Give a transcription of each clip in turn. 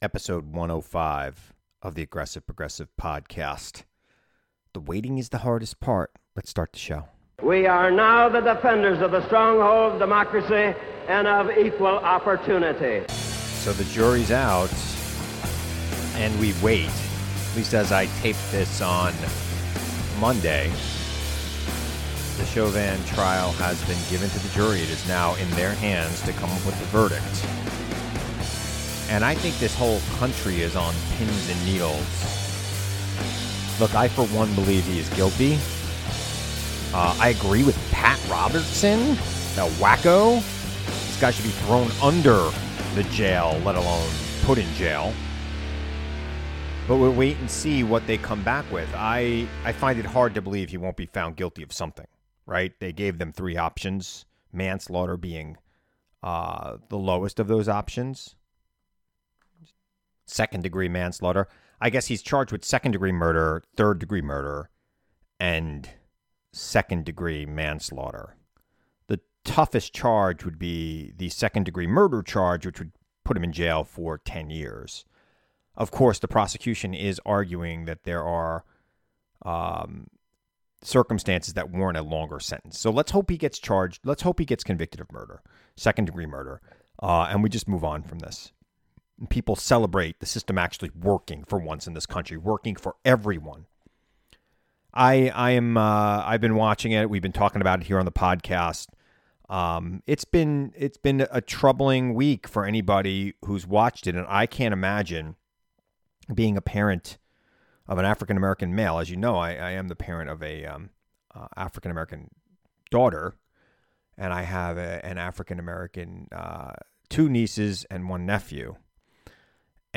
episode 105 of the Aggressive Progressive podcast. The waiting is the hardest part. Let's start the show. We are now the defenders of the stronghold of democracy and of equal opportunity. So the jury's out, and we wait, at least as I tape this on Monday. The Chauvin trial has been given to the jury. It is now in their hands to come up with the verdict. And I think this whole country is on pins and needles. Look, I for one believe he is guilty. Uh, I agree with Pat Robertson, the wacko. This guy should be thrown under the jail, let alone put in jail. But we'll wait and see what they come back with. I, I find it hard to believe he won't be found guilty of something, right? They gave them three options, manslaughter being uh, the lowest of those options, second degree manslaughter. I guess he's charged with second degree murder, third degree murder, and second degree manslaughter. The toughest charge would be the second degree murder charge, which would put him in jail for 10 years. Of course, the prosecution is arguing that there are um, circumstances that warrant a longer sentence. So let's hope he gets charged. Let's hope he gets convicted of murder, second degree murder, uh, and we just move on from this. And people celebrate the system actually working for once in this country, working for everyone. I I am uh, I've been watching it. We've been talking about it here on the podcast. Um, it's been it's been a troubling week for anybody who's watched it, and I can't imagine being a parent of an African American male. As you know, I, I, am the parent of a um, uh, African American daughter, and I have a, an African American uh, two nieces and one nephew.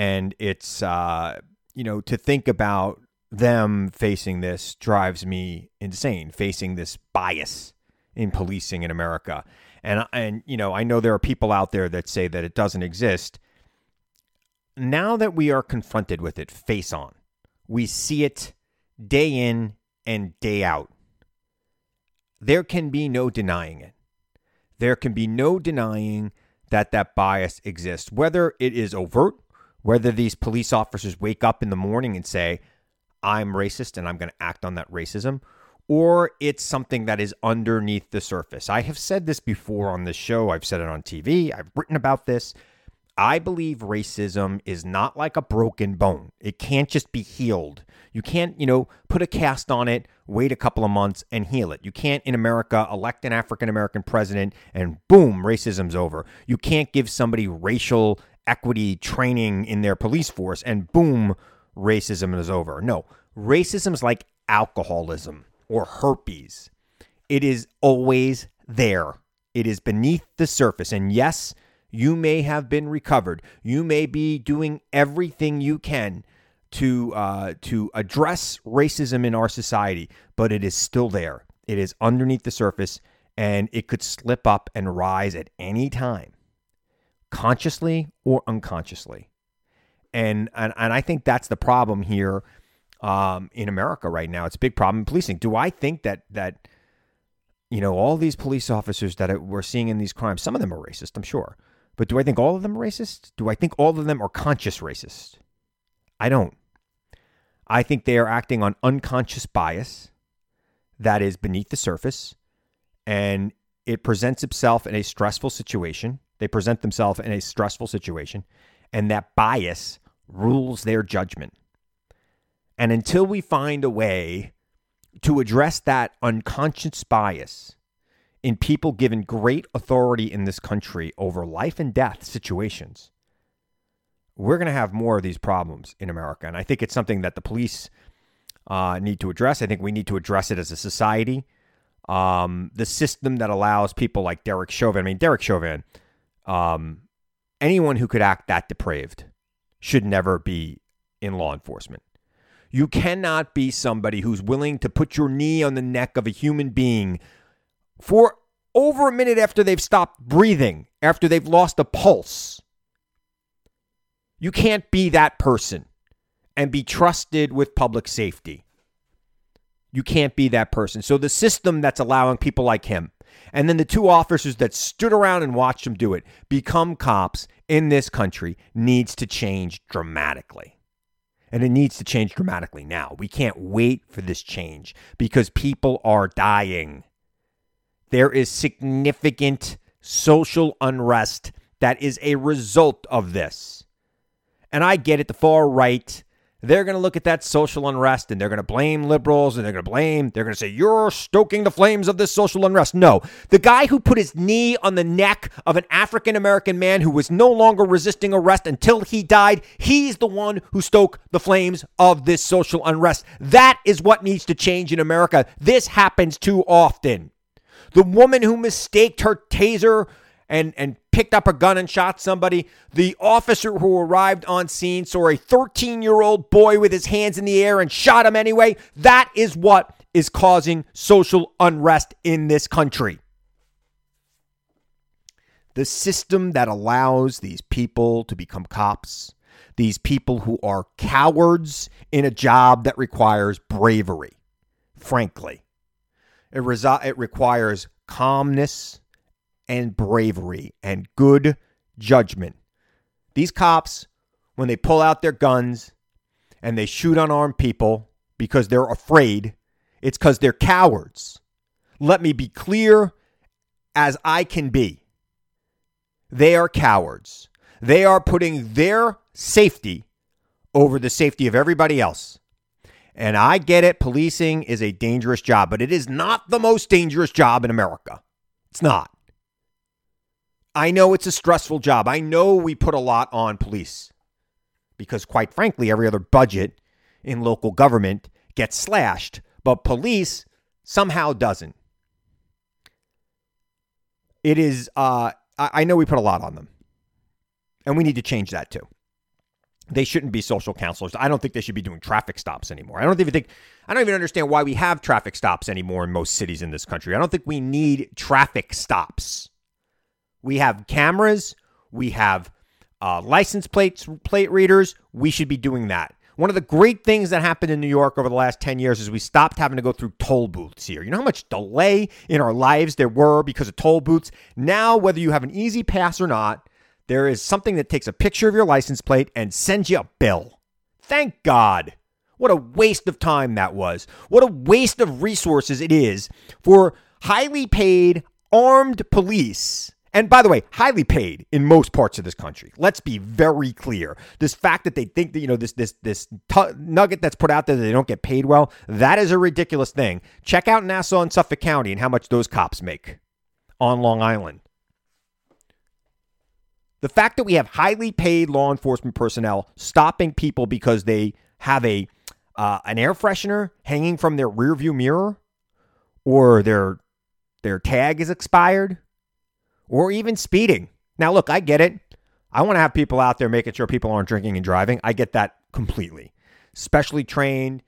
And it's uh, you know to think about them facing this drives me insane. Facing this bias in policing in America, and and you know I know there are people out there that say that it doesn't exist now that we are confronted with it face on, we see it day in and day out. There can be no denying it. There can be no denying that that bias exists, whether it is overt, whether these police officers wake up in the morning and say, I'm racist and I'm going to act on that racism, or it's something that is underneath the surface. I have said this before on this show, I've said it on TV, I've written about this. I believe racism is not like a broken bone. It can't just be healed. You can't, you know, put a cast on it, wait a couple of months and heal it. You can't in America elect an African American president and boom, racism's over. You can't give somebody racial equity training in their police force and boom, racism is over. No, racism is like alcoholism or herpes. It is always there. It is beneath the surface. And yes, you may have been recovered. You may be doing everything you can to uh, to address racism in our society, but it is still there. It is underneath the surface, and it could slip up and rise at any time, consciously or unconsciously. And and, and I think that's the problem here um, in America right now. It's a big problem in policing. Do I think that that you know all these police officers that we're seeing in these crimes, some of them are racist, I'm sure. But do I think all of them are racist? Do I think all of them are conscious racist? I don't. I think they are acting on unconscious bias that is beneath the surface and it presents itself in a stressful situation. They present themselves in a stressful situation and that bias rules their judgment. And until we find a way to address that unconscious bias, in people given great authority in this country over life and death situations, we're going to have more of these problems in America. And I think it's something that the police uh, need to address. I think we need to address it as a society. Um, the system that allows people like Derek Chauvin, I mean, Derek Chauvin, um, anyone who could act that depraved should never be in law enforcement. You cannot be somebody who's willing to put your knee on the neck of a human being for over a minute after they've stopped breathing, after they've lost a pulse. You can't be that person and be trusted with public safety. You can't be that person. So the system that's allowing people like him and then the two officers that stood around and watched him do it become cops. in this country needs to change dramatically. And it needs to change dramatically now. We can't wait for this change because people are dying. There is significant social unrest that is a result of this. And I get it, the far right they're going to look at that social unrest and they're going to blame liberals and they're going to blame, they're going to say, You're stoking the flames of this social unrest. No. The guy who put his knee on the neck of an African American man who was no longer resisting arrest until he died, he's the one who stoked the flames of this social unrest. That is what needs to change in America. This happens too often. The woman who mistaked her taser and, and picked up a gun and shot somebody. The officer who arrived on scene saw a 13 year old boy with his hands in the air and shot him anyway. That is what is causing social unrest in this country. The system that allows these people to become cops, these people who are cowards in a job that requires bravery, frankly. It, resi- it requires calmness and bravery and good judgment. These cops, when they pull out their guns and they shoot unarmed people because they're afraid, it's because they're cowards. Let me be clear as I can be. They are cowards. They are putting their safety over the safety of everybody else. And I get it, policing is a dangerous job, but it is not the most dangerous job in America. It's not. I know it's a stressful job. I know we put a lot on police because, quite frankly, every other budget in local government gets slashed, but police somehow doesn't. It is, uh, I know we put a lot on them, and we need to change that too. They shouldn't be social counselors. I don't think they should be doing traffic stops anymore. I don't even think, I don't even understand why we have traffic stops anymore in most cities in this country. I don't think we need traffic stops. We have cameras. We have uh, license plates, plate readers. We should be doing that. One of the great things that happened in New York over the last 10 years is we stopped having to go through toll booths here. You know how much delay in our lives there were because of toll booths? Now, whether you have an E-ZPass or not, there is something that takes a picture of your license plate and sends you a bill. Thank God. What a waste of time that was. What a waste of resources it is for highly paid armed police and by the way, highly paid in most parts of this country. Let's be very clear. This fact that they think that you know this this this t- nugget that's put out there that they don't get paid well, that is a ridiculous thing. Check out Nassau and Suffolk County and how much those cops make on Long Island. The fact that we have highly paid law enforcement personnel stopping people because they have a uh, an air freshener hanging from their rearview mirror or their their tag is expired or even speeding. Now, look, I get it. I want to have people out there making sure people aren't drinking and driving. I get that completely. Specially trained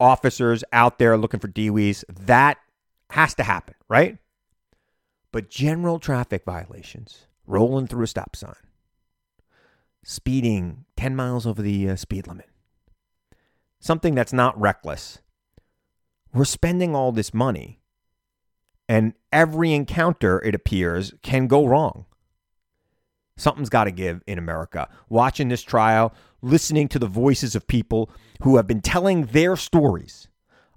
officers out there looking for DWIs, that has to happen, right? But general traffic violations, rolling through a stop sign, speeding 10 miles over the uh, speed limit, something that's not reckless. We're spending all this money and every encounter, it appears, can go wrong. Something's got to give in America. Watching this trial, listening to the voices of people who have been telling their stories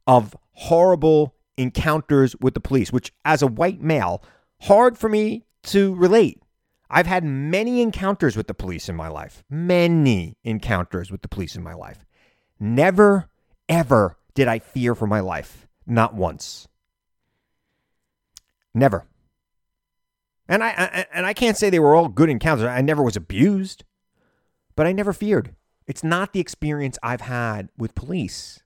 of horrible encounters with the police, which, as a white male, hard for me to relate. I've had many encounters with the police in my life, many encounters with the police in my life. Never, ever did I fear for my life. Not once. Never. And I, I, and I can't say they were all good encounters. I never was abused, but I never feared. It's not the experience I've had with police.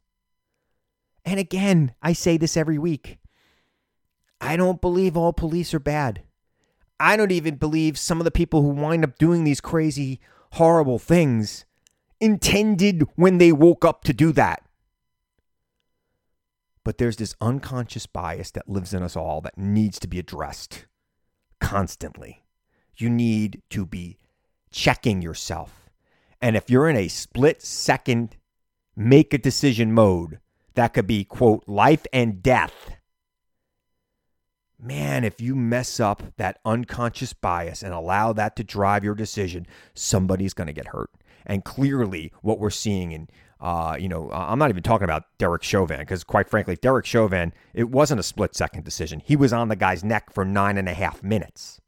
And again, I say this every week. I don't believe all police are bad. I don't even believe some of the people who wind up doing these crazy, horrible things intended when they woke up to do that. But there's this unconscious bias that lives in us all that needs to be addressed constantly. You need to be checking yourself. And if you're in a split second make a decision mode that could be, quote, life and death, man, if you mess up that unconscious bias and allow that to drive your decision, somebody's going to get hurt. And clearly, what we're seeing in uh, you know, I'm not even talking about Derek Chauvin because, quite frankly, Derek Chauvin, it wasn't a split second decision. He was on the guy's neck for nine and a half minutes.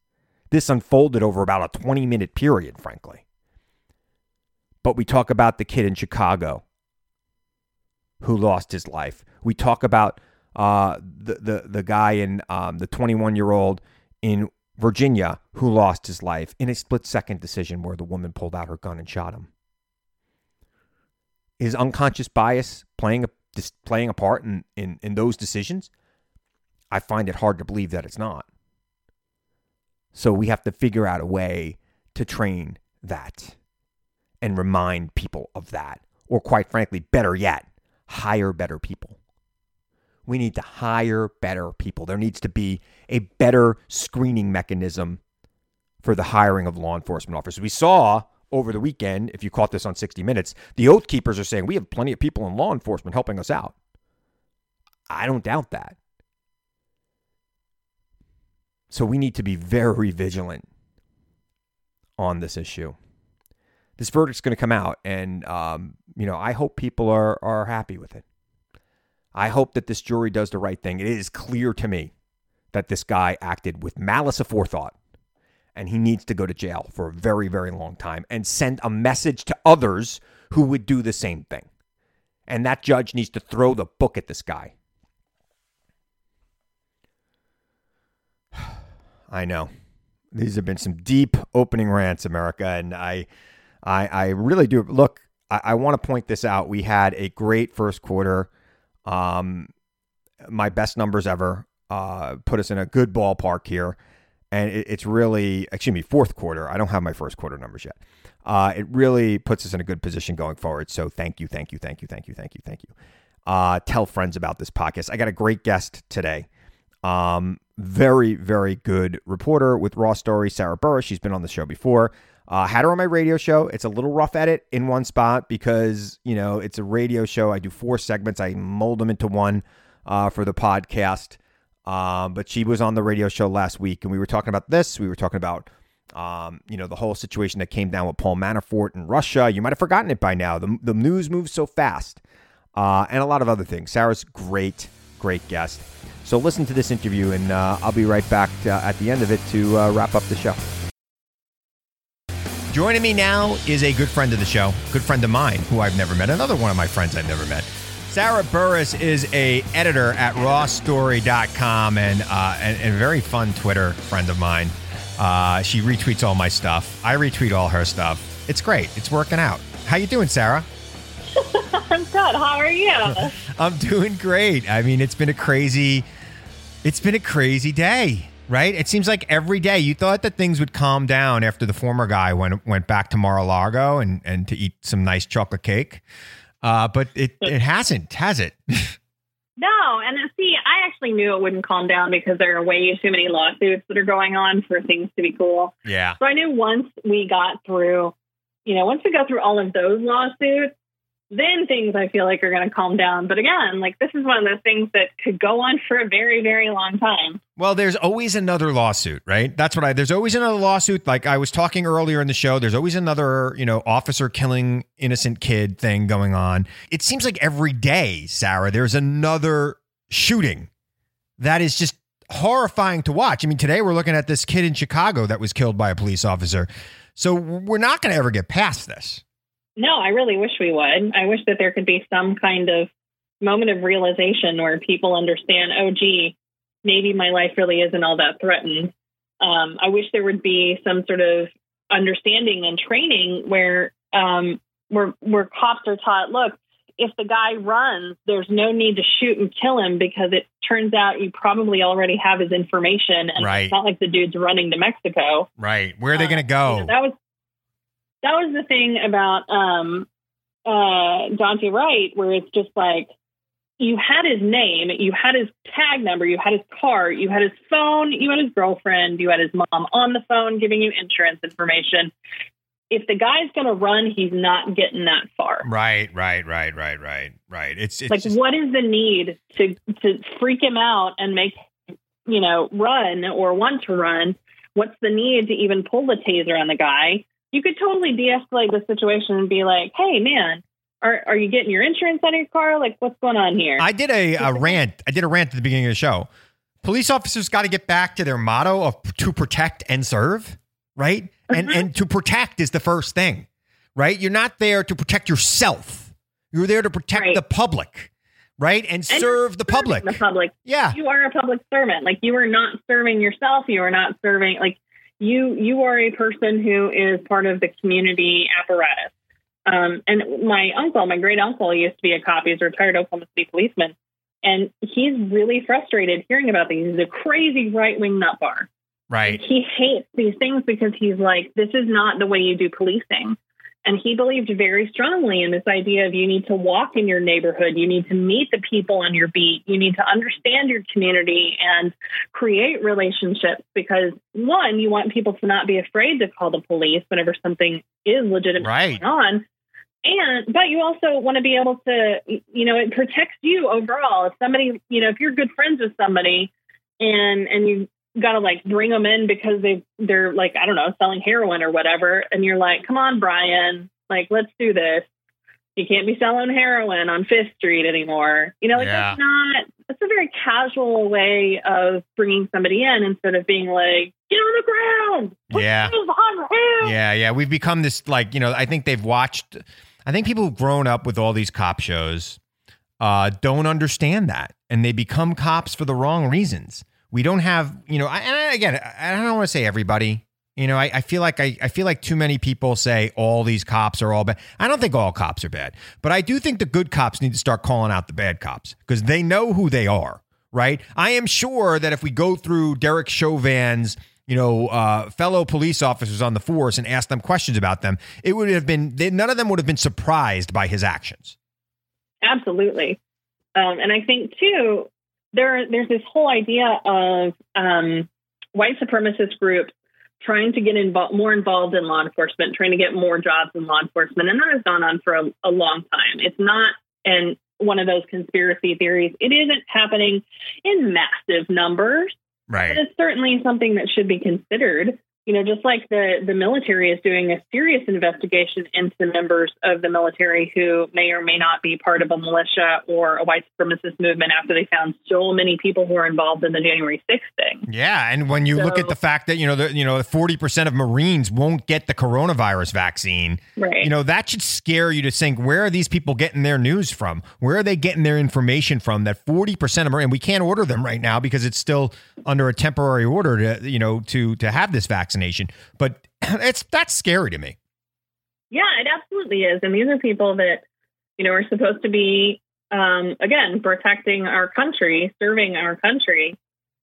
This unfolded over about a 20 minute period, frankly. But we talk about the kid in Chicago who lost his life. We talk about uh, the, the, the guy in um, the 21 year old in Virginia who lost his life in a split second decision where the woman pulled out her gun and shot him. Is unconscious bias playing a playing a part in, in, in those decisions? I find it hard to believe that it's not. So we have to figure out a way to train that and remind people of that. Or, quite frankly, better yet, hire better people. We need to hire better people. There needs to be a better screening mechanism for the hiring of law enforcement officers. We saw over the weekend, if you caught this on 60 Minutes, the Oath Keepers are saying we have plenty of people in law enforcement helping us out. I don't doubt that. So we need to be very vigilant on this issue. This verdict's going to come out, and um, you know I hope people are are happy with it. I hope that this jury does the right thing. It is clear to me that this guy acted with malice aforethought and he needs to go to jail for a very, very long time and send a message to others who would do the same thing. And that judge needs to throw the book at this guy. I know. These have been some deep opening rants, America, and I I, I really do look, I, I want to point this out. We had a great first quarter. Um, my best numbers ever. Uh, put us in a good ballpark here and it, it's really excuse me fourth quarter. I don't have my first quarter numbers yet. Uh, it really puts us in a good position going forward. So thank you, thank you, thank you, thank you, thank you, thank you. Uh, tell friends about this podcast. I got a great guest today. Um, very, very good reporter with Raw Story, Sarah Burris. She's been on the show before. Uh, had her on my radio show. It's a little rough edit in one spot because you know it's a radio show. I do four segments. I mold them into one uh, for the podcast. Um, but she was on the radio show last week, and we were talking about this. We were talking about, um, you know, the whole situation that came down with Paul Manafort in Russia. You might have forgotten it by now. The, the news moves so fast, uh, and a lot of other things. Sarah's great, great guest. So listen to this interview, and uh, I'll be right back uh, at the end of it to uh, wrap up the show. Joining me now is a good friend of the show, good friend of mine who I've never met, another one of my friends I've never met. Sarah Burris is a editor at rawstory.com and, uh, and, and a very fun Twitter friend of mine. Uh, she retweets all my stuff. I retweet all her stuff. It's great. It's working out. How you doing, Sarah? I'm good. How are you? I'm doing great. I mean, it's been a crazy, it's been a crazy day, right? It seems like every day you thought that things would calm down after the former guy went went back to Mar-a-Lago and and to eat some nice chocolate cake. Uh, but it, it hasn't, has it? no. And see, I actually knew it wouldn't calm down because there are way too many lawsuits that are going on for things to be cool. Yeah. So I knew once we got through, you know, once we go through all of those lawsuits, then things I feel like are going to calm down. But again, like this is one of those things that could go on for a very, very long time. Well, there's always another lawsuit, right? That's what I, there's always another lawsuit. Like I was talking earlier in the show, there's always another, you know, officer killing innocent kid thing going on. It seems like every day, Sarah, there's another shooting that is just horrifying to watch. I mean, today we're looking at this kid in Chicago that was killed by a police officer. So we're not going to ever get past this. No, I really wish we would. I wish that there could be some kind of moment of realization where people understand, oh, gee, maybe my life really isn't all that threatened. Um, I wish there would be some sort of understanding and training where um, where where cops are taught, look, if the guy runs, there's no need to shoot and kill him because it turns out you probably already have his information, and right. it's not like the dude's running to Mexico. Right? Where are they going to go? You know, that was that was the thing about um, uh, Daunte Wright, where it's just like you had his name, you had his tag number, you had his car, you had his phone, you had his girlfriend, you had his mom on the phone giving you insurance information. If the guy's going to run, he's not getting that far. Right, right, right, right, right, right. It's, it's like, just... what is the need to to freak him out and make you know, run or want to run, what's the need to even pull the taser on the guy? You could totally de-escalate the situation and be like, "Hey, man, are are you getting your insurance on your car? Like, what's going on here?" I did a, a rant. I did a rant at the beginning of the show. Police officers got to get back to their motto of to protect and serve, right? And Mhm. and to protect is the first thing, right? You're not there to protect yourself. You're there to protect Right. the public, right? And, And serve the public. The public. Yeah. You are a public servant. Like you are not serving yourself. You are not serving like you you are a person who is part of the community apparatus. Um, and my uncle, my great uncle, used to be a cop. He's a retired Oklahoma City policeman, and he's really frustrated hearing about these. He's a crazy right wing nut bar. Right. He hates these things because he's like, this is not the way you do policing. And he believed very strongly in this idea of you need to walk in your neighborhood, you need to meet the people on your beat, you need to understand your community and create relationships because one, you want people to not be afraid to call the police whenever something is legitimate Right. going on. And but you also want to be able to you know, it protects you overall. If somebody, you know, if you're good friends with somebody and and you got to like bring them in because they they're like I don't know selling heroin or whatever, and you're like, come on, Brian, like let's do this. You can't be selling heroin on Fifth Street anymore. You know, like Yeah. that's not. That's a very casual way of bringing somebody in instead of being like, get on the ground. Put Yeah. your hands behind your head. Yeah, yeah. We've become this like, you know, I think they've watched I think people who've grown up with all these cop shows uh, don't understand that. And they become cops for the wrong reasons. We don't have, you know, and again, I I don't want to say everybody. You know, I, I feel like I, I feel like too many people say all these cops are all bad. I don't think all cops are bad, but I do think the good cops need to start calling out the bad cops because they know who they are, right? I am sure that if we go through Derek Chauvin's you know, uh, fellow police officers on the force and ask them questions about them, it would have been they, none of them would have been surprised by his actions. Absolutely. Um, and I think too, there there's this whole idea of um, white supremacist groups trying to get involved more involved in law enforcement, trying to get more jobs in law enforcement, and that has gone on for a, a long time. It's not and one of those conspiracy theories. It isn't happening in massive numbers, Right. but it's certainly something that should be considered. You know, just like the the military is doing a serious investigation into members of the military who may or may not be part of a militia or a white supremacist movement after they found so many people who are involved in the January 6th thing. Yeah, and when you look at the fact that you know the you know forty percent of Marines won't get the coronavirus vaccine, Right. you know that should scare you to think where are these people getting their news from? Where are they getting their information from? That forty percent of Marines, and we can't order them right now because it's still under a temporary order to you know to to have this vaccination. But it's that's scary to me. Yeah, it absolutely is. And these are people that, you know, are supposed to be, um, again, protecting our country, serving our country.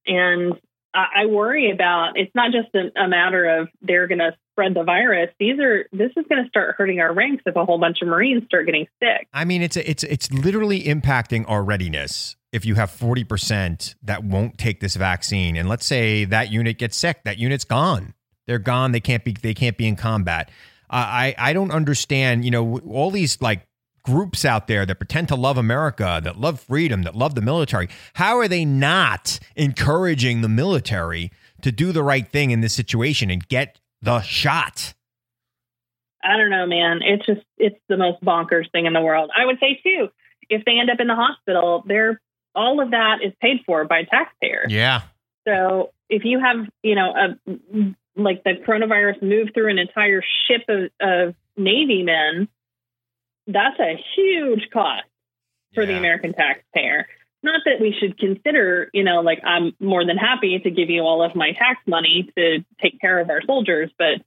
And I, I worry about it's not just a, a matter of they're going to spread the virus. These are this is going to start hurting our ranks if a whole bunch of Marines start getting sick. I mean, it's it's it's literally impacting our readiness. If you have forty percent that won't take this vaccine, and let's say that unit gets sick, that unit's gone. They're gone. They can't be. They can't be in combat. Uh, I I don't understand. You know, all these like groups out there that pretend to love America, that love freedom, that love the military. How are they not encouraging the military to do the right thing in this situation and get the shot? I don't know, man. It's just it's the most bonkers thing in the world. I would say too, if they end up in the hospital, they're all of that is paid for by taxpayers. Yeah. So if you have, you know, a like the coronavirus moved through an entire ship of, of Navy men, that's a huge cost for the American taxpayer. Not that we should consider, you know, like I'm more than happy to give you all of my tax money to take care of our soldiers, but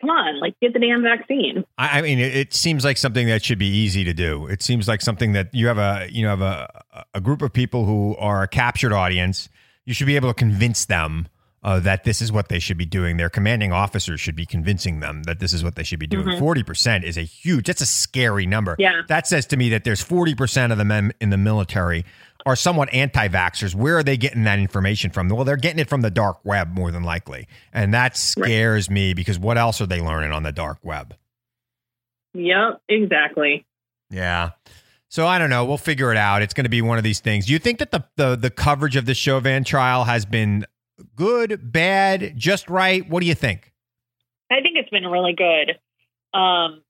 come on, like get the damn vaccine. I I mean, it, it seems like something that should be easy to do. It seems like something that you have a you know have a a group of people who are a captured audience. You should be able to convince them uh, that this is what they should be doing. Their commanding officers should be convincing them that this is what they should be doing. Mhm. 40 percent is a huge. That's a scary number. Yeah. That says to me that there's forty percent of the men in the military are somewhat anti-vaxxers. Where are they getting that information from? Well, they're getting it from the dark web more than likely, and that scares me because what else are they learning on the dark web? Yep, exactly. Yeah. So I don't know. We'll figure it out. It's going to be one of these things. Do you think that the the, the coverage of the Chauvin trial has been good, bad, just right? What do you think? I think it's been really good. Um,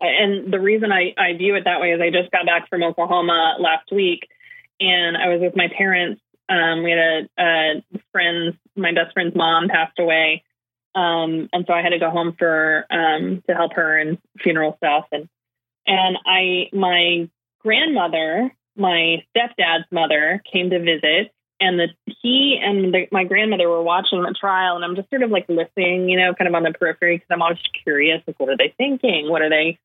and the reason I, I view it that way is I just got back from Oklahoma last week and I was with my parents. Um, we had a, a friend's, my best friend's mom passed away. Um, and so I had to go home for, um, to help her and funeral stuff. And, and I, my grandmother, my stepdad's mother came to visit and the he and the, my grandmother were watching the trial and i'm just sort of like listening you know kind of on the periphery because i'm always curious like what are they thinking what are they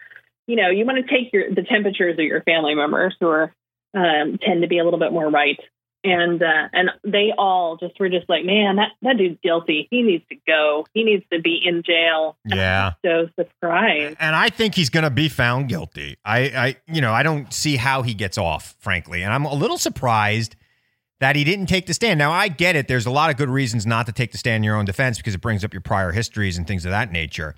you know you want to take your the temperatures of your family members who are um, tend to be a little bit more right and uh, and they all just were just like man that that dude's guilty he needs to go he needs to be in jail Yeah. so surprised And I think he's going to be found guilty. I, I, you know, I don't see how he gets off, frankly. And I'm a little surprised that he didn't take the stand. Now, I get it. There's a lot of good reasons not to take the stand in your own defense because it brings up your prior histories and things of that nature.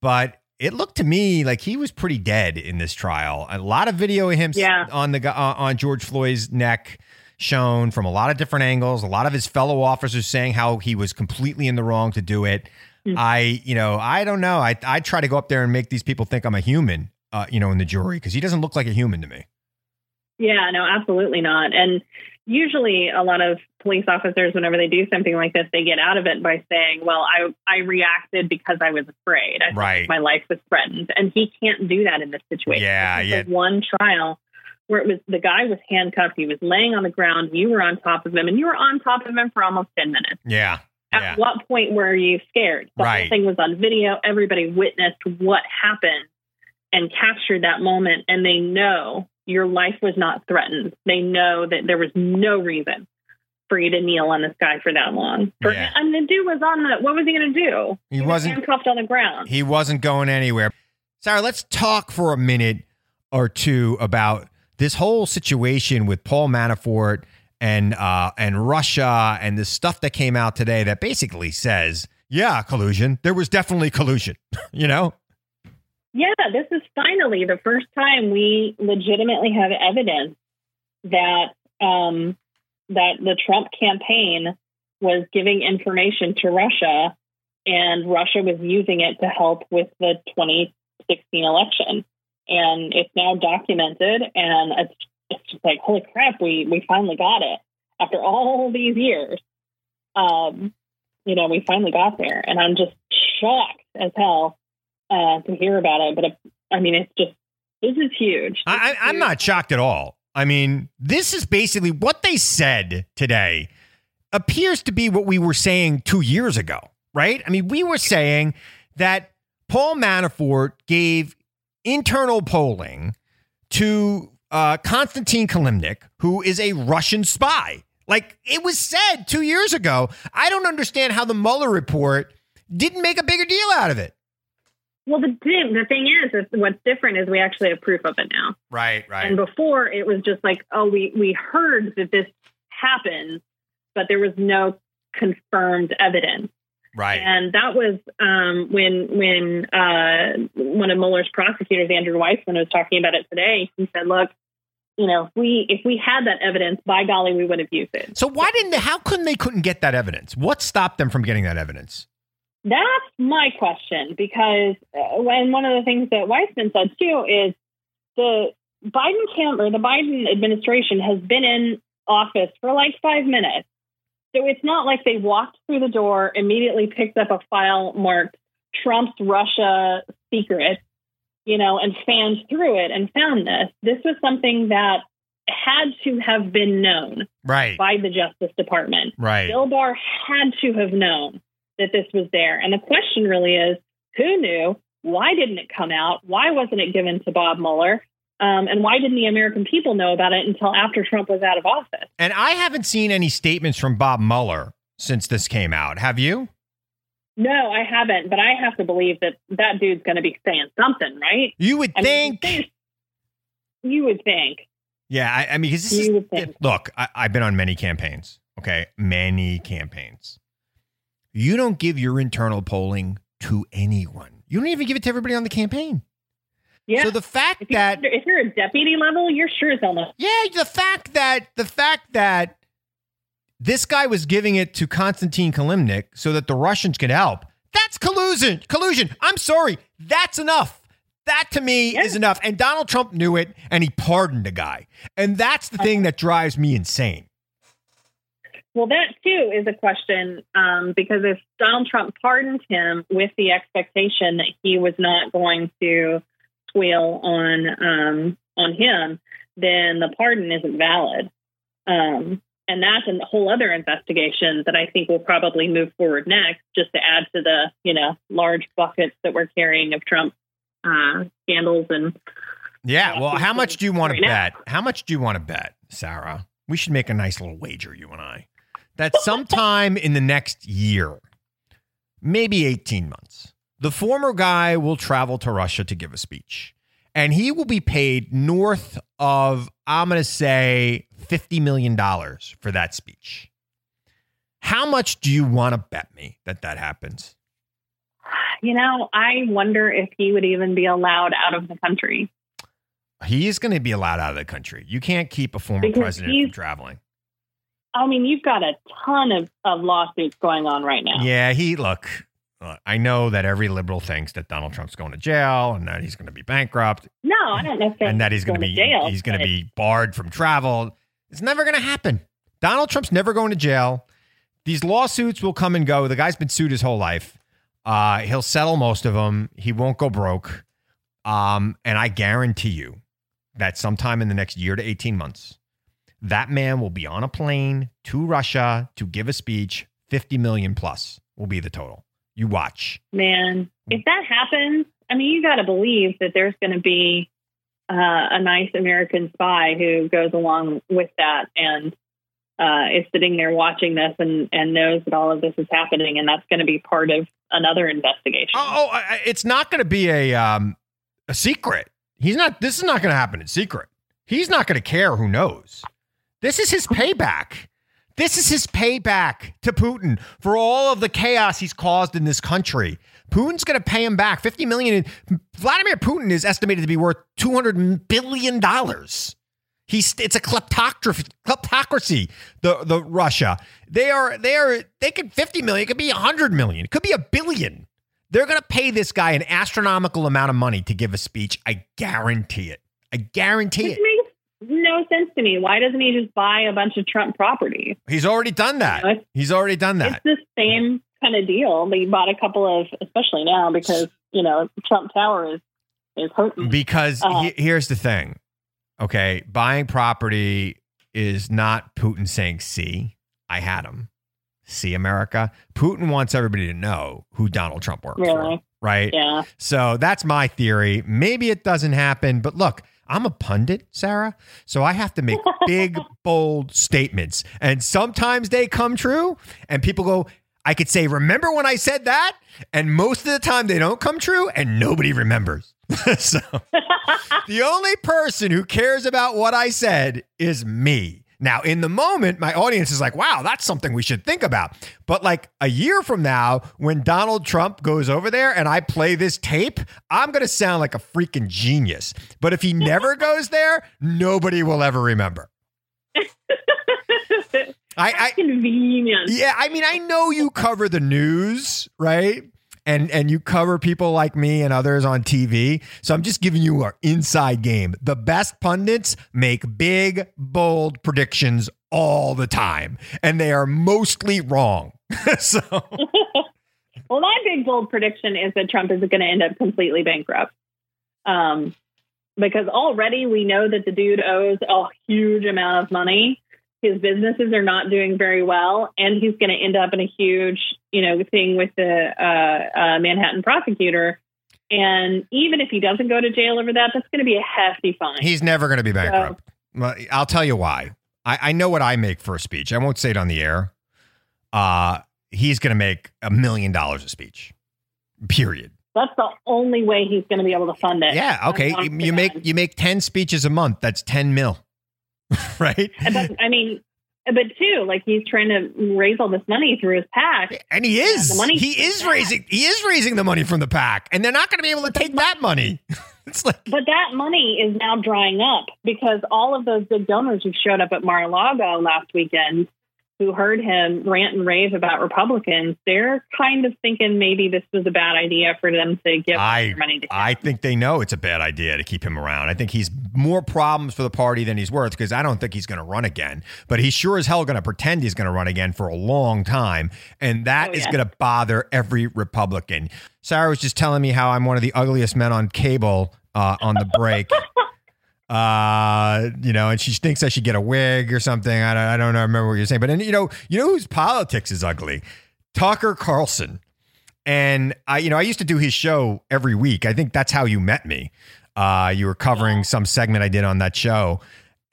But it looked to me like he was pretty dead in this trial. A lot of video of him Yeah. on the uh, on George Floyd's neck shown from a lot of different angles. A lot of his fellow officers saying how he was completely in the wrong to do it. I, you know, I don't know. I I try to go up there and make these people think I'm a human, uh, you know, in the jury because he doesn't look like a human to me. Yeah, no, absolutely not. And usually a lot of police officers, whenever they do something like this, they get out of it by saying, well, I, I reacted because I was afraid. I Right. my life was threatened. And he can't do that in this situation. Yeah, yeah. one trial where it was the guy was handcuffed. He was laying on the ground. You were on top of him and you were on top of him for almost 10 minutes. Yeah, At yeah, what point were you scared? The Right. whole thing was on video. Everybody witnessed what happened and captured that moment, and they know your life was not threatened. They know that there was no reason for you to kneel on this guy for that long. For, Yeah. And the dude was on the. What was he going to do? He was wasn't- handcuffed on the ground. he wasn't going anywhere. Sarah, let's talk for a minute or two about this whole situation with Paul Manafort and uh, and Russia and the stuff that came out today that basically says, yeah, collusion. There was definitely collusion. you know. Yeah, this is finally the first time we legitimately have evidence that um, that the Trump campaign was giving information to Russia, and Russia was using it to help with the 2016 election. And it's now documented, and it's it's just like holy crap, we we finally got it after all these years. Um, you know, we finally got there, and I'm just shocked as hell uh, to hear about it. But I mean, it's just this is huge. This I, huge. not shocked at all. I mean, this is basically what they said today appears to be what we were saying two years ago, right? I mean, we were saying that Paul Manafort gave internal polling to uh, Konstantin Kilimnik, who is a Russian spy. Like it was said two years ago. I don't understand how the Mueller report didn't make a bigger deal out of it. Well, the thing, the thing is, is, what's different is we actually have proof of it now. Right, right. And before, it was just like, oh, we we heard that this happened, but there was no confirmed evidence. right. And that was um, when when uh, one of Mueller's prosecutors, Andrew Weissmann, was talking about it today. He said, "Look, you know, if we if we had that evidence, by golly, we would have used it." So why didn't they, how couldn't they couldn't get that evidence? What stopped them from getting that evidence? That's my question because uh, when one of the things that Weissmann said too is the Biden camp or the Biden administration has been in office for like five minutes. So it's not like they walked through the door, immediately picked up a file marked Trump's Russia secret, you know, and fanned through it and found this. This was something that had to have been known Right. by the Justice Department. Right. Bill Barr had to have known that this was there. And the question really is who knew? Why didn't it come out? Why wasn't it given to Bob Mueller? Um, and why didn't the American people know about it until after Trump was out of office? And I haven't seen any statements from Bob Mueller since this came out. Have you? No, I haven't, but I have to believe that that dude's going to be saying something, right? You would I think. you you would think. yeah, I, I mean, because this You is look. I, I've been on many campaigns. Okay, many campaigns. You don't give your internal polling to anyone. You don't even give it to everybody on the campaign. Yeah. So the fact if, that if you're a deputy level, you're sure as hell not. yeah, the fact that the fact that this guy was giving it to Konstantin Kilimnik so that the Russians could help. That's collusion. Collusion. I'm sorry. That's enough. That to me Yeah. is enough. And Donald Trump knew it and he pardoned the guy. And that's the uh, thing that drives me insane. Well, that too is a question um, because if Donald Trump pardoned him with the expectation that he was not going to squeal on um, on him, then the pardon isn't valid. Um, and that's a whole other investigation that I think will probably move forward next, just to add to the you know large buckets that we're carrying of Trump uh, scandals and Yeah. Well, how much do you want to Right now. bet? How much do you want to bet, Sarah? We should make a nice little wager, you and I, that sometime in the next year, maybe 18 months, the former guy will travel to Russia to give a speech. And he will be paid north of, I'm going to say, $50 million for that speech. How much do you want to bet me that that happens? you know I wonder if he would even be allowed out of the country. He is going to be allowed out of the country. You can't keep a former Because president from traveling. I mean, you've got a ton of, of lawsuits going on right now. Yeah, he look. look, I know that every liberal thinks that Donald Trump's going to jail and that he's going to be bankrupt No, I don't necessarily. and that he's going to be jail. he's going to be barred from travel. It's never going to happen. Donald Trump's never going to jail. These lawsuits will come and go. The guy's been sued his whole life. Uh, he'll settle most of them. He won't go broke. Um, and I guarantee you that sometime in the next year to 18 months, that man will be on a plane to Russia to give a speech. 50 million plus will be the total. You watch. Man, if that happens, I mean, you got to believe that there's going to be uh, a nice American spy who goes along with that and uh, is sitting there watching this and, and knows that all of this is happening, and that's going to be part of another investigation. Oh, oh it's not going to be a um, a secret. He's not. This is not going to happen in secret. He's not going to care who knows. This is his payback. This is his payback to Putin for all of the chaos he's caused in this country. Putin's going to pay him back 50 million. Vladimir Putin is estimated to be worth 200 billion dollars. He's it's a kleptocracy, kleptocracy. The the Russia. They are they are they could 50 million, it could be 100 million. It could be a billion. They're going to pay this guy an astronomical amount of money to give a speech. I guarantee it. I guarantee it. No sense to me. Why doesn't he just buy a bunch of Trump properties? He's already done that. It's- He's already done that. It's the same kind of deal. They bought a couple of, especially now because you know Trump Tower is is hurting. Because Uh, he- here's the thing. Okay, buying property is not Putin saying, "See, I had him." See, America. Putin wants everybody to know who Donald Trump works for, right? yeah, So that's my theory. Maybe it doesn't happen, but look, I'm a pundit, Sarah. So I have to make big, bold statements. And sometimes they come true, and people go, I could say, Remember when I said that? And most of the time they don't come true, and nobody remembers. so the only person who cares about what I said is me. Now, in the moment, my audience is like, wow, that's something we should think about. But like a year from now, when Donald Trump goes over there and I play this tape, I'm going to sound like a freaking genius. But if he never goes there, nobody will ever remember. I, I, convenient. yeah, I mean, I know you cover the news, right? And and you cover people like me and others on TV. So I'm just giving you our inside game. The best pundits make big, bold predictions all the time, and they are mostly wrong. so Well, my big bold prediction is that Trump is going to end up completely bankrupt. Um, because already we know that the dude owes a huge amount of money. His businesses are not doing very well, and he's going to end up in a huge, you know, thing with the uh, uh, Manhattan prosecutor. And even if he doesn't go to jail over that, that's going to be a hefty fine. he's never going to be bankrupt. Well, I'll tell you why. I, I know what I make for a speech. I won't say it on the air. Uh, he's going to make a million dollars a speech. Period. that's the only way he's going to be able to fund it. Yeah. Okay. You make you make ten speeches a month. That's ten mil, right? That's- I mean, but too, like he's trying to raise all this money through his PAC, And he is. money he is raising he is raising the money from the PAC. And they're not going to be able to take that money. it's like But that money is now drying up because all of those big donors who showed up at Mar-a-Lago last weekend, who heard him rant and rave about Republicans, they're kind of thinking maybe this was a bad idea for them to give I money to him. I think they know it's a bad idea to keep him around. I think he's more problems for the party than he's worth because I don't think he's going to run again. But he's sure as hell going to pretend he's going to run again for a long time, and that Oh, is yeah. going to bother every Republican. Sarah was just telling me how I'm one of the ugliest men on cable uh, on the break. uh you know and she thinks i should get a wig or something. I don't, I don't know remember what you're saying but and you know you know whose politics is ugly? Tucker carlson. And I, you know, I used to do his show every week. I think that's how you met me. Uh, you were covering some segment I did on that show,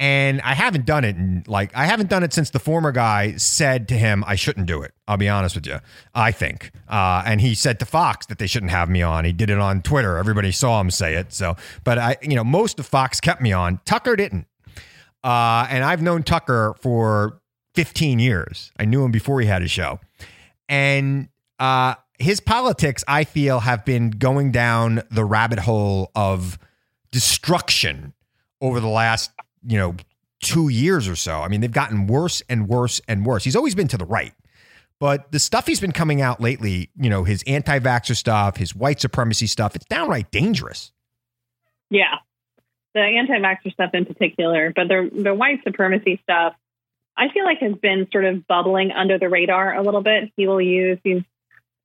and I haven't done it. In, like, I haven't done it since the former guy said to him, "I shouldn't do it." I'll be honest with you. I think, uh, and he said to Fox that they shouldn't have me on. He did it on Twitter. Everybody saw him say it. So, but I, you know, most of Fox kept me on. Tucker didn't. Uh, and I've known Tucker for 15 years. I knew him before he had his show. And uh, his politics, I feel, have been going down the rabbit hole of destruction over the last, you know, two years or so. I mean, they've gotten worse and worse and worse. He's always been to the right. But the stuff he's been coming out lately, you know, his anti vaxxer stuff, his white supremacy stuff, it's downright dangerous. Yeah. The anti-vaxxer stuff in particular, but the the white supremacy stuff, I feel like has been sort of bubbling under the radar a little bit. He will use these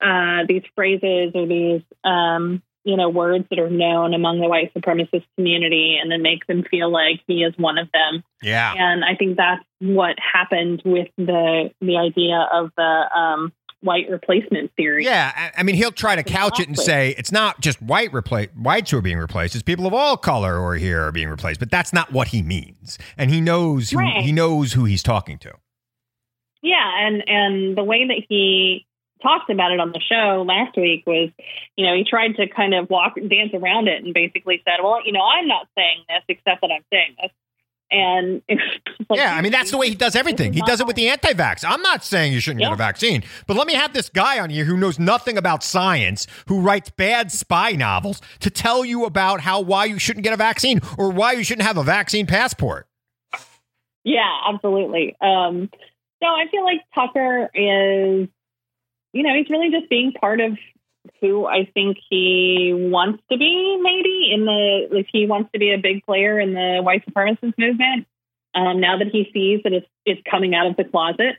uh, these phrases or these um, you know words that are known among the white supremacist community, and then make them feel like he is one of them. Yeah. And I think that's what happened with the the idea of the um, white replacement theory. Yeah, I- I mean, he'll try to couch it and say it's not just white repla- whites who are being replaced; it's people of all color who are here are being replaced. But that's not what he means, and he knows who Right. he knows who he's talking to. Yeah, and and the way that he talked about it on the show last week was, you know, he tried to kind of walk dance around it and basically said, "Well, you know, I'm not saying this except that I'm saying this." And like, yeah, I mean that's the way he does everything. He does it with the anti-vax. I'm not saying you shouldn't get a vaccine, but let me have this guy on here who knows nothing about science, who writes bad spy novels to tell you about how why you shouldn't get a vaccine or why you shouldn't have a vaccine passport. Yeah, absolutely. Um, so I feel like Tucker is, you know, he's really just being part of who I think he wants to be, maybe in the like he wants to be a big player in the white supremacist movement. Um, now that he sees that it's it's coming out of the closet,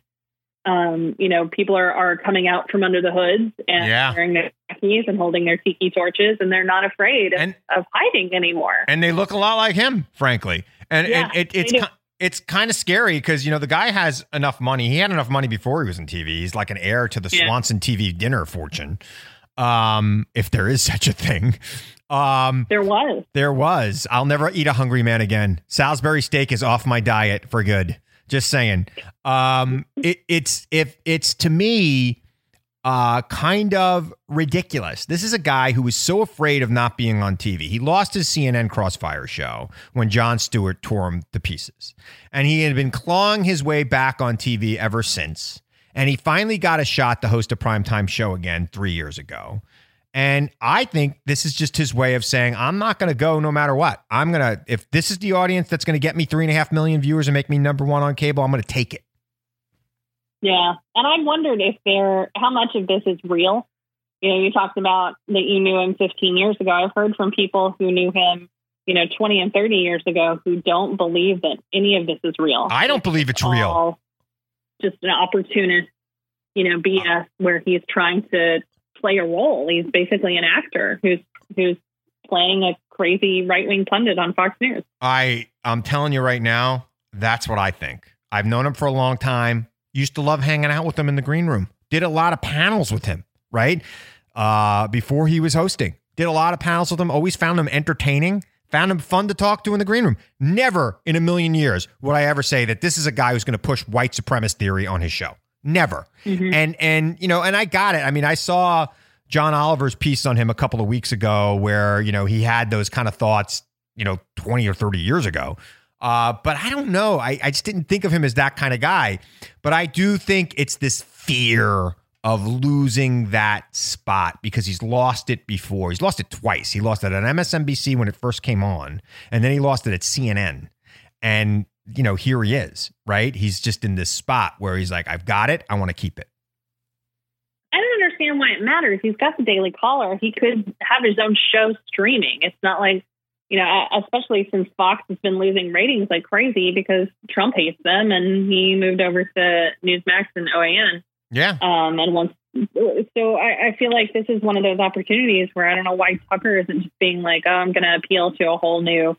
um, you know, people are are coming out from under the hoods and Yeah. wearing their khakis and holding their tiki torches, and they're not afraid of, And- of hiding anymore. and they look a lot like him, frankly. And, Yeah, and it, it's it's kind of scary because you know the guy has enough money. He had enough money before he was in TV. He's like an heir to the Yeah. Swanson TV dinner fortune, um, if there is such a thing. Um, There was. there was. I'll never eat a hungry man again. Salisbury steak is off my diet for good. Just saying. Um, it, it's if it's to me uh, kind of ridiculous. This is a guy who was so afraid of not being on TV. He lost his CNN Crossfire show when Jon Stewart tore him to pieces. And he had been clawing his way back on TV ever since. And he finally got a shot to host a primetime show again three years ago. And I think this is just his way of saying, I'm not going to go no matter what. I'm going to, if this is the audience that's going to get me three and a half million viewers and make me number one on cable, I'm going to take it. Yeah. And I wondered if there, how much of this is real. You know, you talked about that you knew him 15 years ago. I've heard from people who knew him, you know, 20 and 30 years ago who don't believe that any of this is real. I don't believe it's real. Just an opportunist, you know, BS where he's trying to play a role. He's basically an actor who's, who's playing a crazy right wing pundit on Fox News. I I'm telling you right now, that's what I think. I've known him for a long time. Used to love hanging out with him in the green room. Did a lot of panels with him, right? Uh, before he was hosting. Did a lot of panels with him. Always found him entertaining. Found him fun to talk to in the green room. Never in a million years would I ever say that this is a guy who's going to push white supremacist theory on his show. Never. And and you know, and I got it. I mean, I saw John Oliver's piece on him a couple of weeks ago where, you know, he had those kind of thoughts, you know, 20 or 30 years ago. Uh, but I don't know. I, I just didn't think of him as that kind of guy. But I do think it's this fear of losing that spot because he's lost it before. He's lost it twice. He lost it at MSNBC when it first came on, and then he lost it at CNN. And, you know, here he is, right? He's just in this spot where he's like, I've got it. I want to keep it. I don't understand why it matters. He's got the Daily Caller. He could have his own show streaming. It's not like, you know, especially since Fox has been losing ratings like crazy because Trump hates them and he moved over to Newsmax and OAN. Yeah. Um, and once, so I, I feel like this is one of those opportunities where I don't know why Tucker isn't just being like, oh, I'm going to appeal to a whole new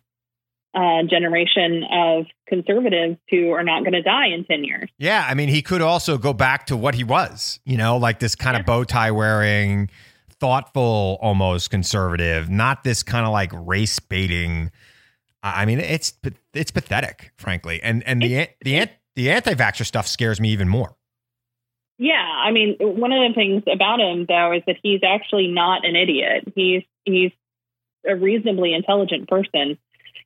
uh, generation of conservatives who are not going to die in 10 years. Yeah. I mean, he could also go back to what he was, you know, like this kind of bow tie wearing, thoughtful, almost conservative, not this kind of like race baiting. I mean, it's it's pathetic, frankly. And and the the the anti-vaxxer stuff scares me even more. Yeah, I mean, one of the things about him though is that he's actually not an idiot. He's he's a reasonably intelligent person,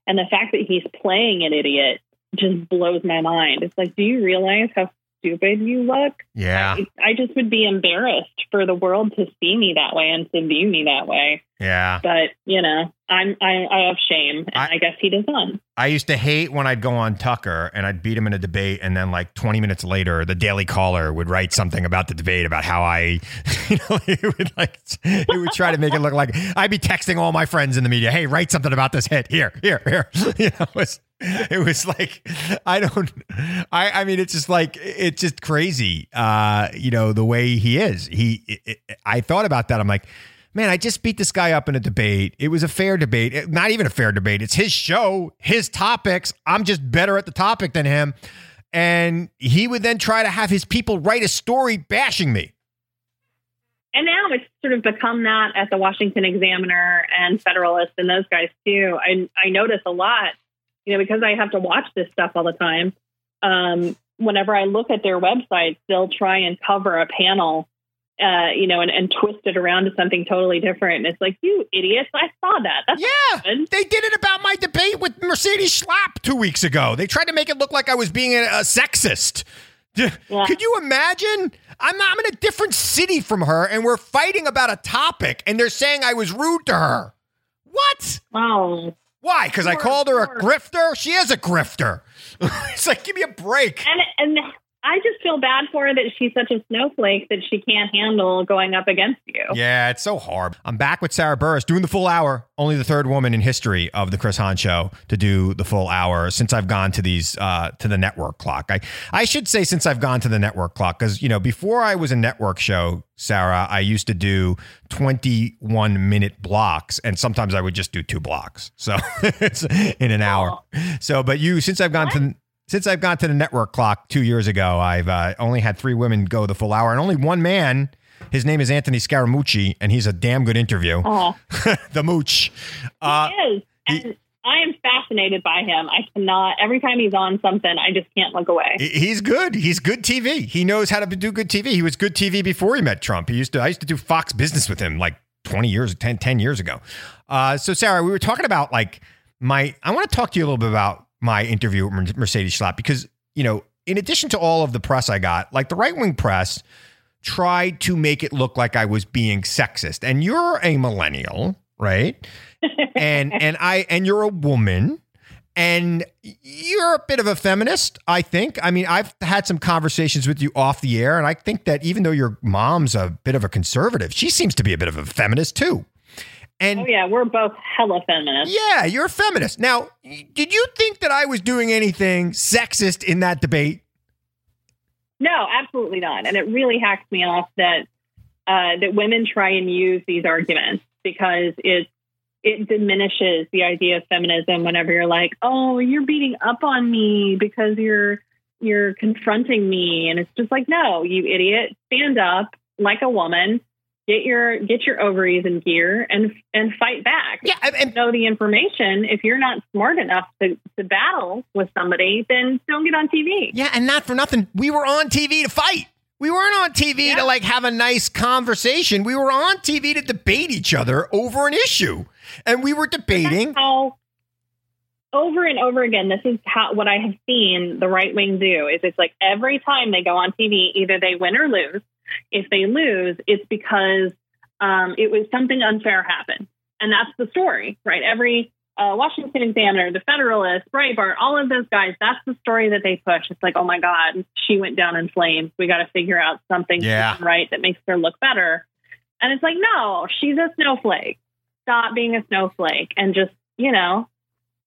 and the fact that he's playing an idiot just blows my mind. It's like, do you realize how stupid you look? Yeah, I, I just would be embarrassed for the world to see me that way and to view me that way. Yeah, but you know, I'm I, I have shame, and I, I guess he does not. I used to hate when I'd go on Tucker and I'd beat him in a debate, and then like 20 minutes later, the Daily Caller would write something about the debate about how I, you know, it would like it would try to make it look like I'd be texting all my friends in the media, hey, write something about this hit here, here, here. You know, it was, it was like I don't, I I mean, it's just like it's just crazy, uh, you know, the way he is. He, it, it, I thought about that. I'm like man, I just beat this guy up in a debate. It was a fair debate, not even a fair debate. It's his show, his topics. I'm just better at the topic than him. And he would then try to have his people write a story bashing me. And now it's sort of become that at the Washington Examiner and Federalist and those guys too. I I notice a lot, you know, because I have to watch this stuff all the time. Um, whenever I look at their websites, they'll try and cover a panel uh, you know, and, and twist it around to something totally different. And it's like, you idiots, I saw that. That's yeah, they did it about my debate with Mercedes Schlapp two weeks ago. They tried to make it look like I was being a, a sexist. Yeah. Could you imagine? I'm, I'm in a different city from her, and we're fighting about a topic, and they're saying I was rude to her. What? Oh. Why? Because I called her a grifter? She is a grifter. it's like, give me a break. And, and I just feel bad for her that she's such a snowflake that she can't handle going up against you. Yeah, it's so hard. I'm back with Sarah Burris doing the full hour. Only the third woman in history of the Chris Hahn show to do the full hour since I've gone to these uh, to the network clock. I I should say since I've gone to the network clock because you know before I was a network show, Sarah, I used to do 21 minute blocks, and sometimes I would just do two blocks. So it's in an hour. So, but you since I've gone what? to since I've gone to the network clock two years ago, I've uh, only had three women go the full hour, and only one man. His name is Anthony Scaramucci, and he's a damn good interview. the mooch. Uh, he is. And I am fascinated by him. I cannot. Every time he's on something, I just can't look away. He's good. He's good TV. He knows how to do good TV. He was good TV before he met Trump. He used to. I used to do Fox Business with him like 20 years, 10, 10 years ago. Uh, so Sarah, we were talking about like my. I want to talk to you a little bit about my interview with Mercedes Schlapp because, you know, in addition to all of the press I got, like the right wing press tried to make it look like I was being sexist. And you're a millennial, right? and and I and you're a woman and you're a bit of a feminist, I think. I mean, I've had some conversations with you off the air, and I think that even though your mom's a bit of a conservative, she seems to be a bit of a feminist too. And oh yeah, we're both hella feminists. Yeah, you're a feminist. Now, did you think that I was doing anything sexist in that debate? No, absolutely not. And it really hacks me off that uh, that women try and use these arguments because it it diminishes the idea of feminism whenever you're like, oh, you're beating up on me because you're you're confronting me, and it's just like, no, you idiot, stand up like a woman get your get your ovaries in gear and and fight back. Yeah, and know the information. If you're not smart enough to to battle with somebody, then don't get on TV. Yeah, and not for nothing, we were on TV to fight. We weren't on TV yeah. to like have a nice conversation. We were on TV to debate each other over an issue, and we were debating. How, over and over again, this is how what I have seen the right wing do is it's like every time they go on TV, either they win or lose. If they lose, it's because um, it was something unfair happened, and that's the story, right? Every uh, Washington Examiner, the Federalist, Breitbart, all of those guys, that's the story that they push. It's like, oh my God, she went down in flames. We got to figure out something Yeah. right that makes her look better. And it's like, no, she's a snowflake. Stop being a snowflake and just, you know,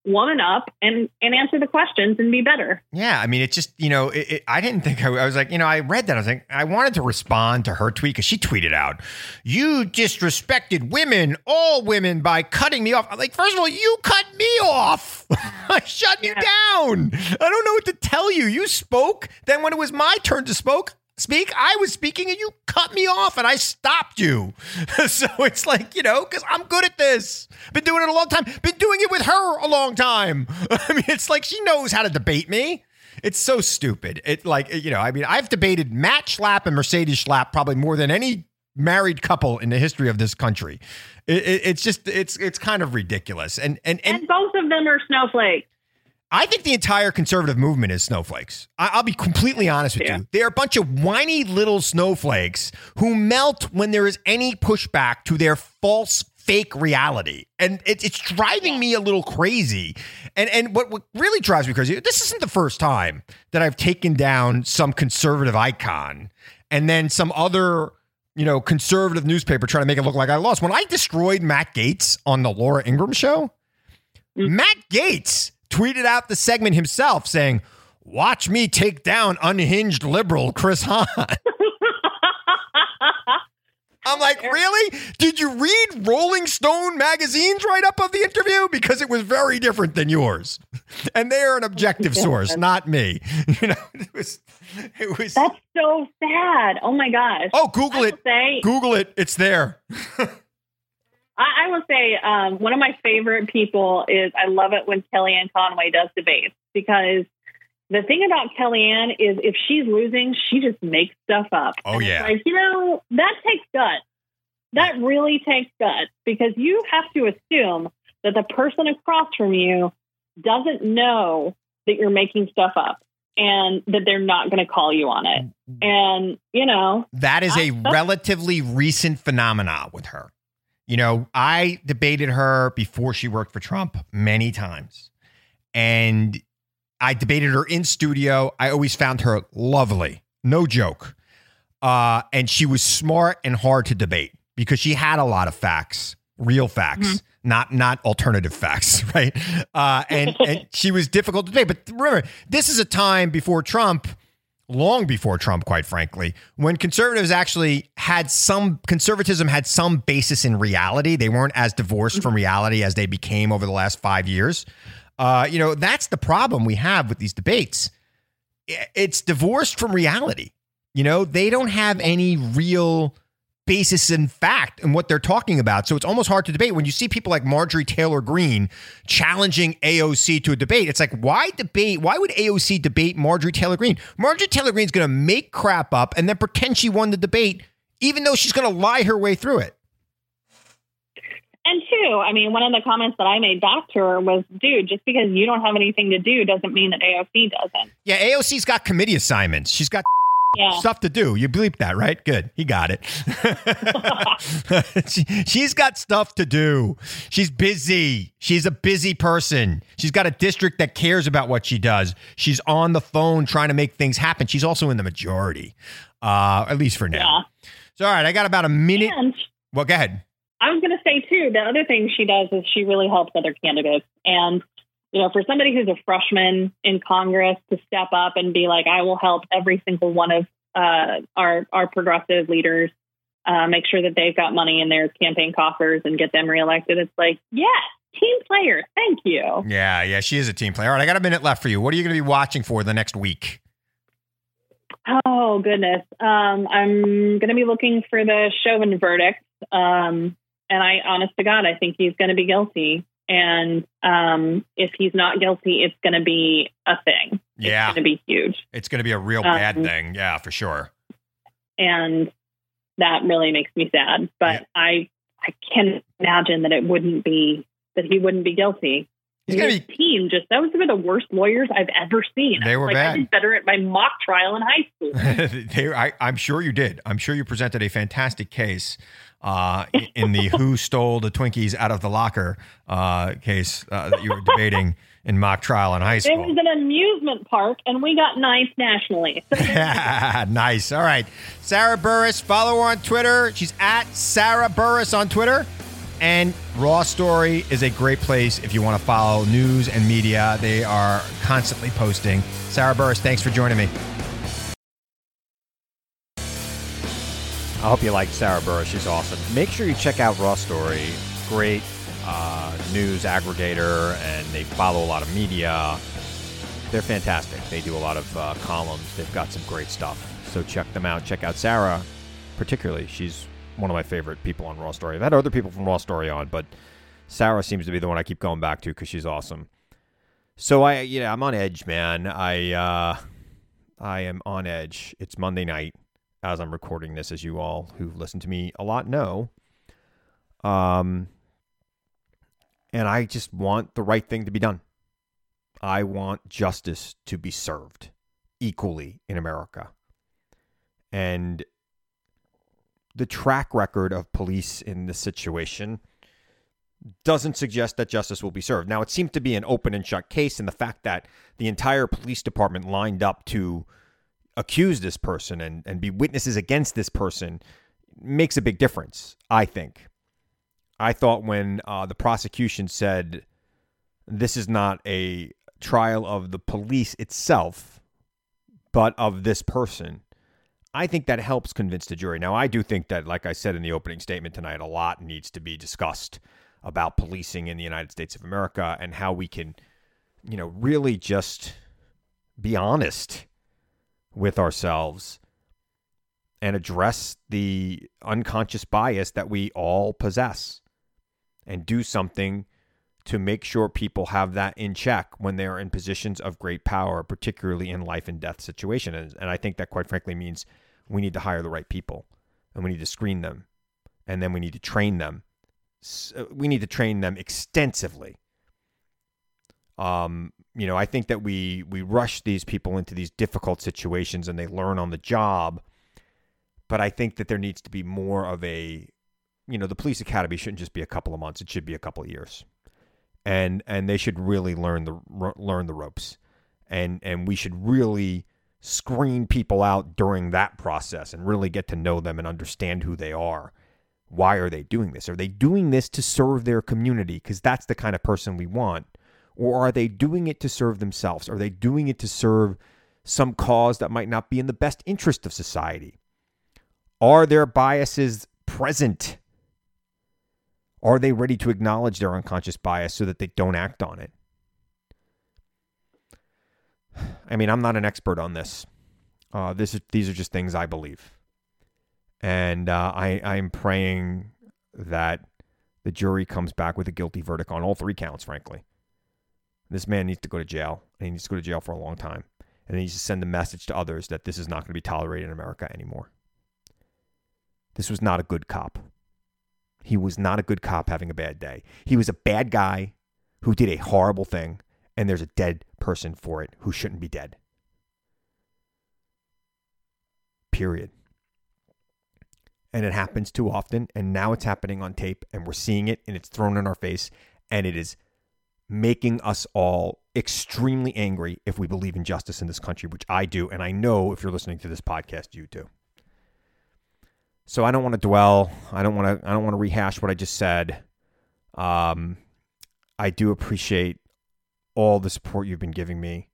woman up and, and answer the questions and be better. Yeah, I mean, it's just you know, it, it, I didn't think I, I was like, you know, I read that I was like, I wanted to respond to her tweet because she tweeted out, "You disrespected women, all women, by cutting me off." I'm like, first of all, you cut me off. I shut you down. I don't know what to tell you. You spoke. Then when it was my turn to spoke. Speak. I was speaking and you cut me off and I stopped you. so it's like, you know, because I'm good at this. Been doing it a long time. Been doing it with her a long time. I mean, it's like she knows how to debate me. It's so stupid. It like you know. I mean, I've debated Matt Schlapp and Mercedes Schlapp probably more than any married couple in the history of this country. It, it, it's just it's it's kind of ridiculous. And and and And both of them are snowflakes. I think the entire conservative movement is snowflakes. I- I'll be completely honest with Yeah. you. They're a bunch of whiny little snowflakes who melt when there is any pushback to their false fake reality. And it, it's driving me a little crazy. And and what, what really drives me crazy, this isn't the first time that I've taken down some conservative icon and then some other you know, conservative newspaper trying to make it look like I lost. When I destroyed Matt Gaetz on the Laura Ingraham show, mm. Matt Gaetz tweeted out the segment himself saying, Watch me take down unhinged liberal Chris Hahn. I'm like, really? Did you read Rolling Stone magazine's write up of the interview? Because it was very different than yours. And they are an objective source, not me. You know, it was, it was, That's so sad. Oh my gosh. oh, Google it. say, Google it. It's there. I, I will say, um, one of my favorite people is I love it when Kellyanne Conway does debates because the thing about Kellyanne is if she's losing, she just makes stuff up. Oh, And yeah. like you know that takes guts. That really takes guts because you have to assume that the person across from you doesn't know that you're making stuff up and that they're not going to call you on it. And you know, That is a relatively recent phenomenon with her. You know, I debated her before she worked for Trump many times. And I debated her in studio. I always found her lovely. No joke. Uh, and she was smart and hard to debate because she had a lot of facts, real facts, not not alternative facts, right? Uh, and and she was difficult to debate. But remember, this is a time before Trump long before Trump, quite frankly, when conservatives actually had some conservatism had some basis in reality. They weren't as divorced from reality as they became over the last five years. Uh, you know, that's the problem we have with these debates. It's divorced from reality. You know, they don't have any real basis in fact in what they're talking about. So it's almost hard to debate when you see people like Marjorie Taylor Greene challenging AOC to a debate. It's like, why debate? Why would AOC debate Marjorie Taylor Greene? Marjorie Taylor Greene's going to make crap up and then pretend she won the debate, even though she's going to lie her way through it. And two, I mean, one of the comments that I made back to her was, dude, just because you don't have anything to do doesn't mean that AOC doesn't. Yeah, AOC's got committee assignments. She's got Yeah. stuff to do. You bleep that, right? Good. He got it. she, she's got stuff to do. She's busy. She's a busy person. She's got a district that cares about what she does. She's on the phone trying to make things happen. She's also in the majority, uh, at least for now. Yeah. So, all right, I got about a minute. And Well, go ahead. I was going to say, too, the other thing she does is she really helps other candidates. And, you know, for somebody who's a freshman in Congress to step up and be like, I will help every single one of uh, our, our progressive leaders uh, make sure that they've got money in their campaign coffers and get them reelected. It's like, yes, team player. Thank you. Yeah, yeah, she is a team player. All right, I got a minute left for you. What are you going to be watching for the next week? Oh goodness. Um, I'm going to be looking for the Chauvin verdict. Um, and I, honest to God, I think he's going to be guilty. And um, if he's not guilty, it's going to be a thing. Yeah, It's going to be huge. it's going to be a real bad Um, thing. Yeah, for sure. And that really makes me sad. But Yeah. I, I can't imagine that it wouldn't be that he wouldn't be guilty. He's gonna be. team just those were the worst lawyers I've ever seen. They were like, bad. I did better at my mock trial in high school. they, I, I'm sure you did. I'm sure you presented a fantastic case uh, in- the who stole the Twinkies out of the locker uh, case uh, that you were debating in mock trial in high school. It was an amusement park, and we got ninth nationally. Nice. All right. Sarah Burris, follow her on Twitter. She's at Sarah Burris on Twitter. And Raw Story is a great place if you want to follow news and media. They are constantly posting. Sarah Burris, thanks for joining me. I hope you like Sarah Burris. She's awesome. Make sure you check out Raw Story. Great uh, news aggregator, and they follow a lot of media. They're fantastic. They do a lot of uh, columns. They've got some great stuff. So check them out. Check out Sarah, particularly. She's one of my favorite people on Raw Story. I've had other people from Raw Story on, but Sarah seems to be the one I keep going back to because she's awesome. So I, yeah, I'm on edge, man. I, uh, I am on edge. It's Monday night as I'm recording this, as you all who've listened to me a lot know. Um, and I just want the right thing to be done. I want justice to be served equally in America. And the track record of police in this situation doesn't suggest that justice will be served. Now, it seems to be an open and shut case, and the fact that the entire police department lined up to accuse this person and, and be witnesses against this person makes a big difference, I think. I thought when uh, the prosecution said this is not a trial of the police itself, but of this person, I think that helps convince the jury. Now, I do think that, like I said in the opening statement tonight, a lot needs to be discussed about policing in the United States of America and how we can, you know, really just be honest with ourselves and address the unconscious bias that we all possess and do something to make sure people have that in check when they're in positions of great power, particularly in life and death situations. And, and I think that, quite frankly, means we need to hire the right people and we need to screen them and then we need to train them. S- uh, We need to train them extensively. Um, you know, I think that we we rush these people into these difficult situations and they learn on the job. But I think that there needs to be more of a, you know, the police academy shouldn't just be a couple of months; it should be a couple of years, and and they should really learn the learn the ropes, and and we should really screen people out during that process and really get to know them and understand who they are. Why are they doing this? Are they doing this to serve their community? Because that's the kind of person we want. Or are they doing it to serve themselves? Are they doing it to serve some cause that might not be in the best interest of society? Are their biases present? Are they ready to acknowledge their unconscious bias so that they don't act on it? I mean, I'm not an expert on this. Uh, this is, these are just things I believe, and uh, I I'm praying that the jury comes back with a guilty verdict on all three counts. Frankly, this man needs to go to jail, and he needs to go to jail for a long time, and he needs to send a message to others that this is not going to be tolerated in America anymore. This was not a good cop. He was not a good cop having a bad day. He was a bad guy who did a horrible thing, and there's a dead person for it who shouldn't be dead. Period. And it happens too often, and now it's happening on tape, and we're seeing it, and it's thrown in our face, and it is making us all extremely angry if we believe in justice in this country, which I do, and I know if you're listening to this podcast, you do. So I don't want to dwell. I don't want to. I don't want to rehash what I just said. Um, I do appreciate all the support you've been giving me.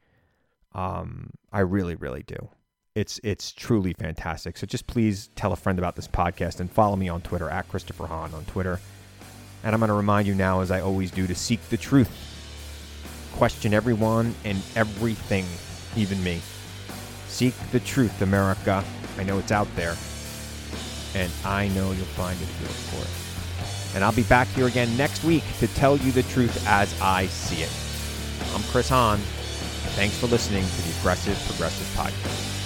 Um, I really, really do. It's it's truly fantastic. So just please tell a friend about this podcast and follow me on Twitter at Christopher Hahn on Twitter. And I'm going to remind you now, as I always do, to seek the truth. Question everyone and everything, even me. Seek the truth, America. I know it's out there. And I know you'll find it if you look for it. And I'll be back here again next week to tell you the truth as I see it. I'm Chris Hahn. Thanks for listening to the Aggressive Progressive Podcast.